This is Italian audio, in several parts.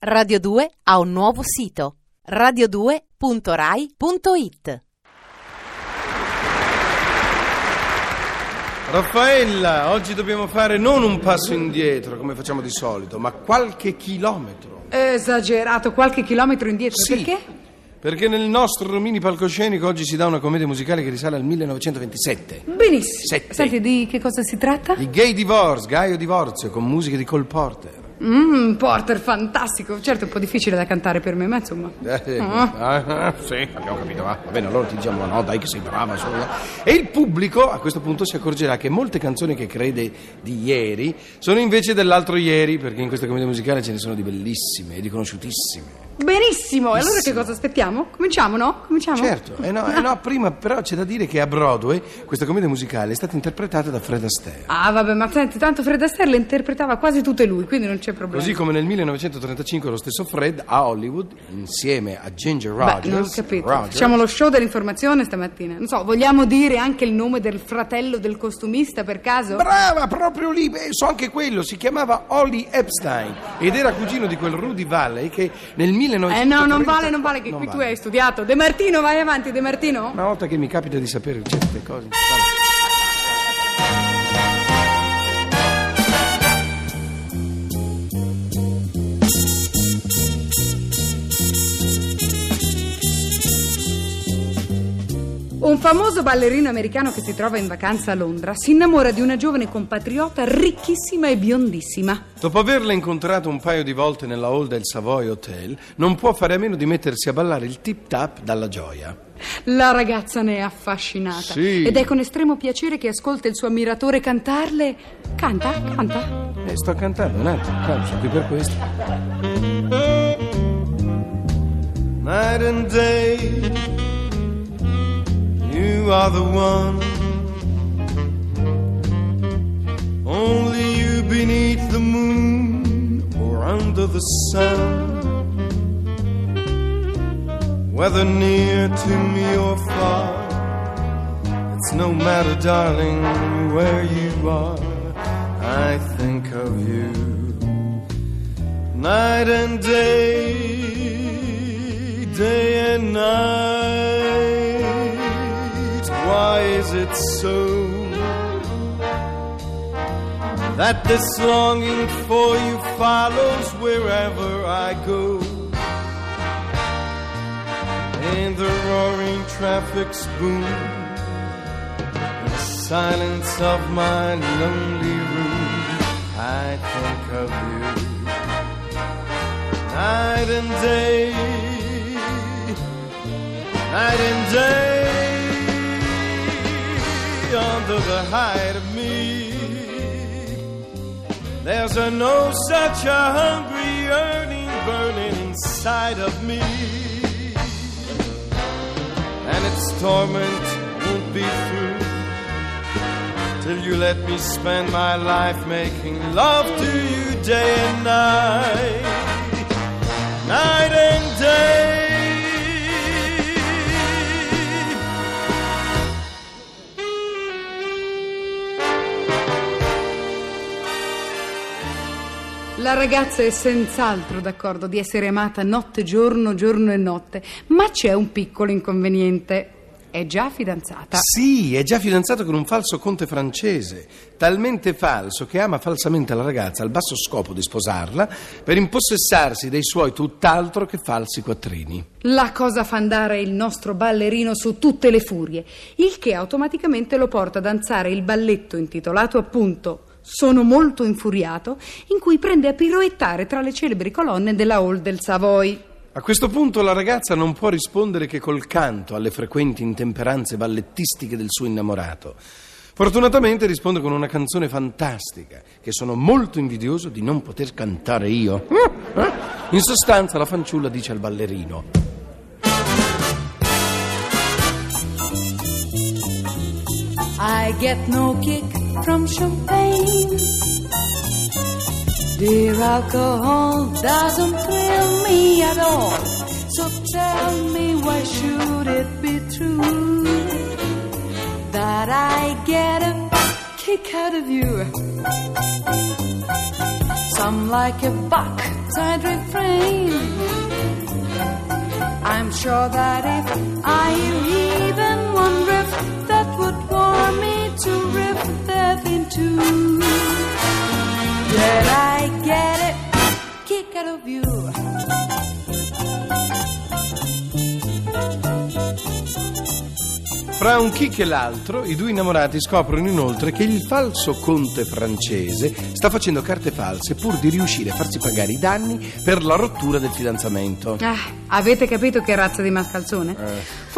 Radio 2 ha un nuovo sito radio2.rai.it Raffaella, oggi dobbiamo fare non un passo indietro come facciamo di solito, ma qualche chilometro. Esagerato, qualche chilometro indietro. Sì. Perché? Perché nel nostro mini palcoscenico oggi si dà una commedia musicale che risale al 1927. Benissimo. Sette. Senti, di che cosa si tratta? Il Gay Divorce, Gaio Divorzio, con musiche di Cole Porter. Mmm, Porter, fantastico. Certo, un po' difficile da cantare per me, ma insomma. Eh, Ah. ah, sì, abbiamo capito, va. Va bene, allora ti diciamo no, dai che sei brava. su. E il pubblico a questo punto si accorgerà che molte canzoni che crede di ieri sono invece dell'altro ieri, perché in questa commedia musicale ce ne sono di bellissime e di conosciutissime. Benissimo. E allora che cosa aspettiamo? Cominciamo, no? Cominciamo? Certo, eh no, eh no, prima però c'è da dire che a Broadway questa commedia musicale è stata interpretata da Fred Astaire. Ah, vabbè, ma senti, tanto Fred Astaire le interpretava quasi tutte lui, quindi non c'è problema. Così come nel 1935 lo stesso Fred a Hollywood, insieme a Ginger Beh, Rogers, non ho capito. Rogers, Facciamo lo show dell'informazione stamattina. Non so, vogliamo dire anche il nome del fratello del costumista per caso? Brava, proprio lì, beh, so anche quello, si chiamava Ollie Epstein ed era cugino di quel Rudy Valley che nel 1930... Eh no, non vale, non vale che Non qui tu vale. hai studiato. De Martino, vai avanti, De Martino. Una volta che mi capita di sapere certe cose... vabbè. Un famoso ballerino americano che si trova in vacanza a Londra si innamora di una giovane compatriota ricchissima e biondissima. Dopo averla incontrato un paio di volte nella hall del Savoy Hotel, non può fare a meno di mettersi a ballare il tip-tap dalla gioia. La ragazza ne è affascinata Sì. ed è con estremo piacere che ascolta il suo ammiratore cantarle. Canta, canta. E sto cantando un attimo, calma, sono qui per questo. Night and day, you are the one. Only you beneath the moon or under the sun. Whether near to me or far, it's no matter, darling, where you are. I think of you night and day, day and night. Why is it so that this longing for you follows wherever I go? In the roaring traffic's boom the silence of my lonely room, I think of you night and day, night and day, under the hide of me. There's a no such a hungry yearning burning inside of me and its torment won't be through till you let me spend my life making love to you day and night, night ragazza è senz'altro d'accordo di essere amata notte, giorno, giorno e notte, ma c'è un piccolo inconveniente. È già fidanzata. Sì, è già fidanzato con un falso conte francese, talmente falso che ama falsamente la ragazza al basso scopo di sposarla per impossessarsi dei suoi tutt'altro che falsi quattrini. La cosa fa andare il nostro ballerino su tutte le furie, il che automaticamente lo porta a danzare il balletto intitolato appunto Sono molto infuriato, in cui prende a piroettare tra le celebri colonne della hall del Savoy. A questo punto la ragazza non può rispondere che col canto alle frequenti intemperanze ballettistiche del suo innamorato. Fortunatamente risponde con una canzone fantastica, che sono molto invidioso di non poter cantare io. In sostanza la fanciulla dice al ballerino. I get no kick from champagne. Dear alcohol doesn't thrill me at all. So tell me why should it be true that I get a kick out of you? some like a buck tied refrain. I'm sure that if I into. Did I get it? Kick out of you. Fra un kick e l'altro, i due innamorati scoprono inoltre che il falso conte francese sta facendo carte false pur di riuscire a farsi pagare i danni per la rottura del fidanzamento. Ah, avete capito che razza di mascalzone?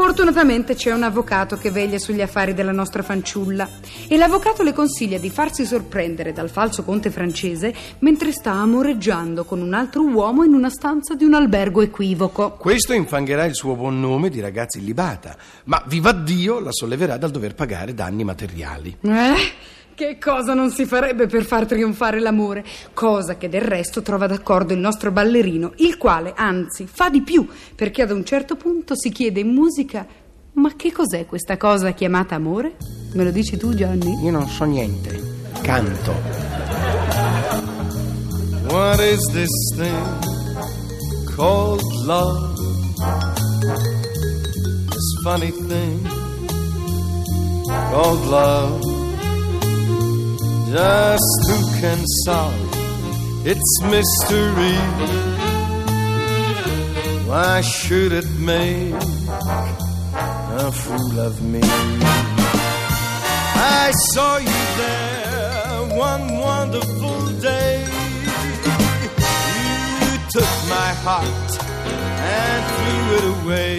Fortunatamente c'è un avvocato che veglia sugli affari della nostra fanciulla e l'avvocato le consiglia di farsi sorprendere dal falso conte francese mentre sta amoreggiando con un altro uomo in una stanza di un albergo equivoco. Questo infangherà il suo buon nome di ragazza illibata, ma viva Dio la solleverà dal dover pagare danni materiali. Eh? Che cosa non si farebbe per far trionfare l'amore? Cosa che del resto trova d'accordo il nostro ballerino, il quale anzi fa di più, perché ad un certo punto si chiede in musica: Ma che cos'è questa cosa chiamata amore? Me lo dici tu, Johnny? Io non so niente. Canto. What is this thing called love? This funny thing called love. Just who can solve its mystery? Why should it make a fool of me? I saw you there one wonderful day. You took my heart and threw it away.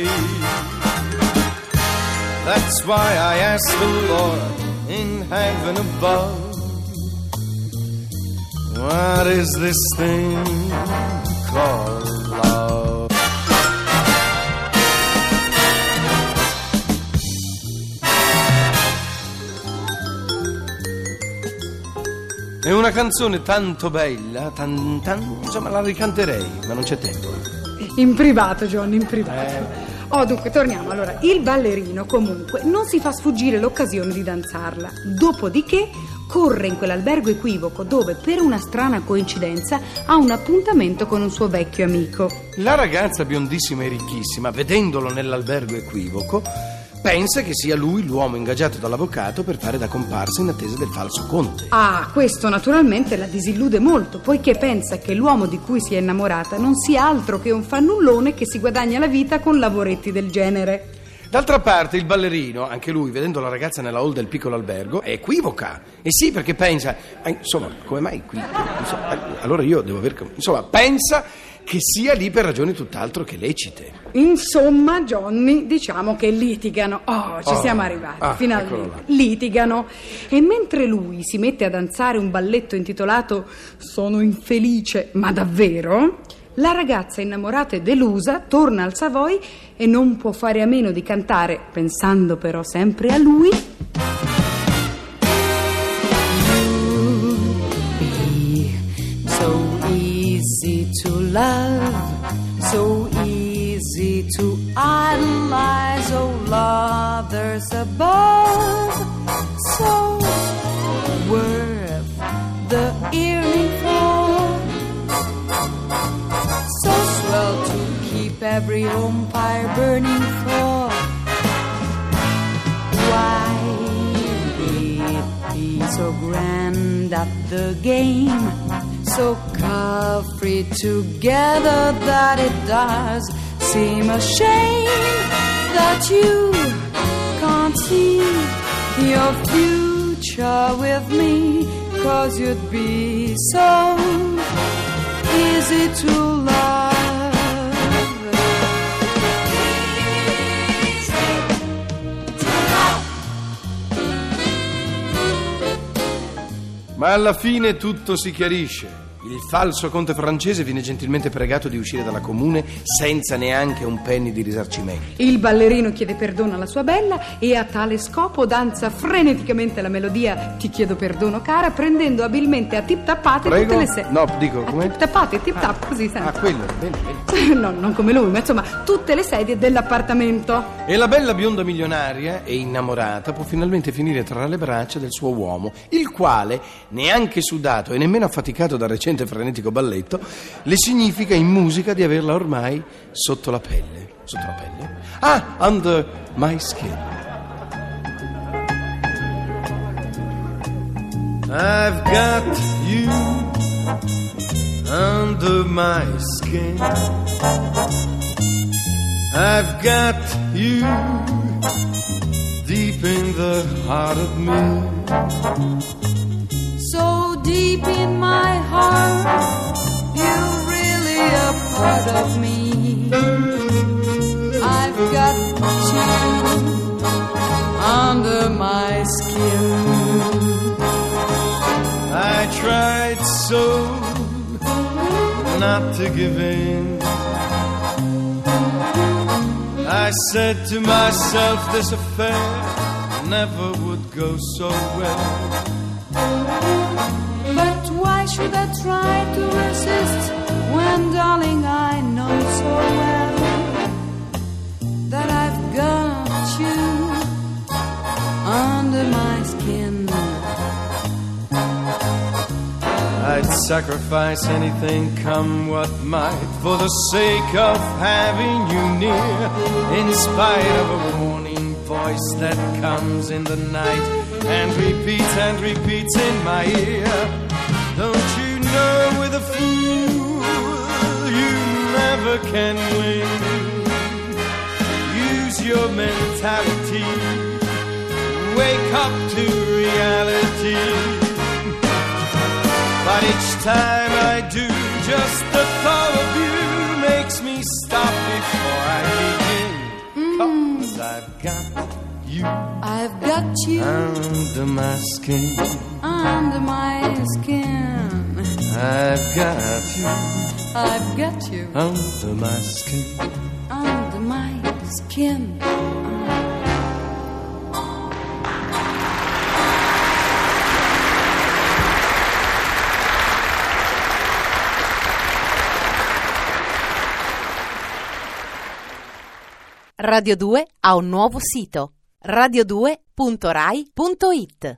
That's why I asked the Lord in heaven above. What is this thing called love? È una canzone tanto bella, tan, tan- insomma la ricanterei, ma non c'è tempo. In privato, Johnny, in privato. Oh, dunque, torniamo. Allora, il ballerino comunque non si fa sfuggire l'occasione di danzarla. Dopodiché corre in quell'albergo equivoco dove, per una strana coincidenza, ha un appuntamento con un suo vecchio amico. La ragazza biondissima e ricchissima, vedendolo nell'albergo equivoco, pensa che sia lui l'uomo ingaggiato dall'avvocato per fare da comparsa in attesa del falso conte. Ah, questo naturalmente la disillude molto, poiché pensa che l'uomo di cui si è innamorata non sia altro che un fannullone che si guadagna la vita con lavoretti del genere. D'altra parte il ballerino, anche lui, vedendo la ragazza nella hall del piccolo albergo, è equivoca. E sì, perché pensa, "Ah, insomma, come mai qui? Insomma, allora io devo aver... Insomma, pensa che sia lì per ragioni tutt'altro che lecite. Insomma, Johnny, diciamo che litigano. Oh, ci Oh. siamo arrivati, Ah, finalmente. Litigano. E mentre lui si mette a danzare un balletto intitolato Sono infelice, ma davvero? La ragazza innamorata e delusa torna al Savoy e non può fare a meno di cantare, pensando però sempre a lui. to love, so easy to idolize. Oh, lovers above, every home burning for. Why it be so grand at the game? So carefree together that it does seem a shame that you can't see your future with me. Cause you'd be so easy to love. Ma alla fine tutto si chiarisce. Il falso conte francese viene gentilmente pregato di uscire dalla comune senza neanche un penny di risarcimento. Il ballerino chiede perdono alla sua bella e a tale scopo danza freneticamente la melodia Ti chiedo perdono cara, prendendo abilmente a tip tappate Prego? tutte le sedie. No, dico, A com'è? tip tappate, tip tap, così Ah, sempre. quello, bene, bene. No, non come lui, ma insomma, tutte le sedie dell'appartamento. E la bella bionda milionaria e innamorata può finalmente finire tra le braccia del suo uomo, il quale, neanche sudato e nemmeno affaticato dal recente effervescente e frenetico balletto, le significa in musica di averla ormai sotto la pelle. Sotto la pelle? Ah, under my skin. I've got you under my skin. I've got you deep in the heart of me. Deep in my heart, you're really a part of me. I've got you under my skin. I tried so not to give in. I said to myself, this affair never would go so well. But why should I try to resist when, darling, I know so well that I've got you under my skin? I'd sacrifice anything, come what might, for the sake of having you near. In spite of a warning voice that comes in the night and repeats and repeats in my ear. Don't you know, with a fool, you never can win. Use your mentality, wake up to reality. But each time I do, just the thought of you makes me stop before I begin. Cause I've got you I've got you under my skin. under my skin. I've got you I've got you under my skin. under my skin. Radio 2 ha un nuovo sito radio2.rai.it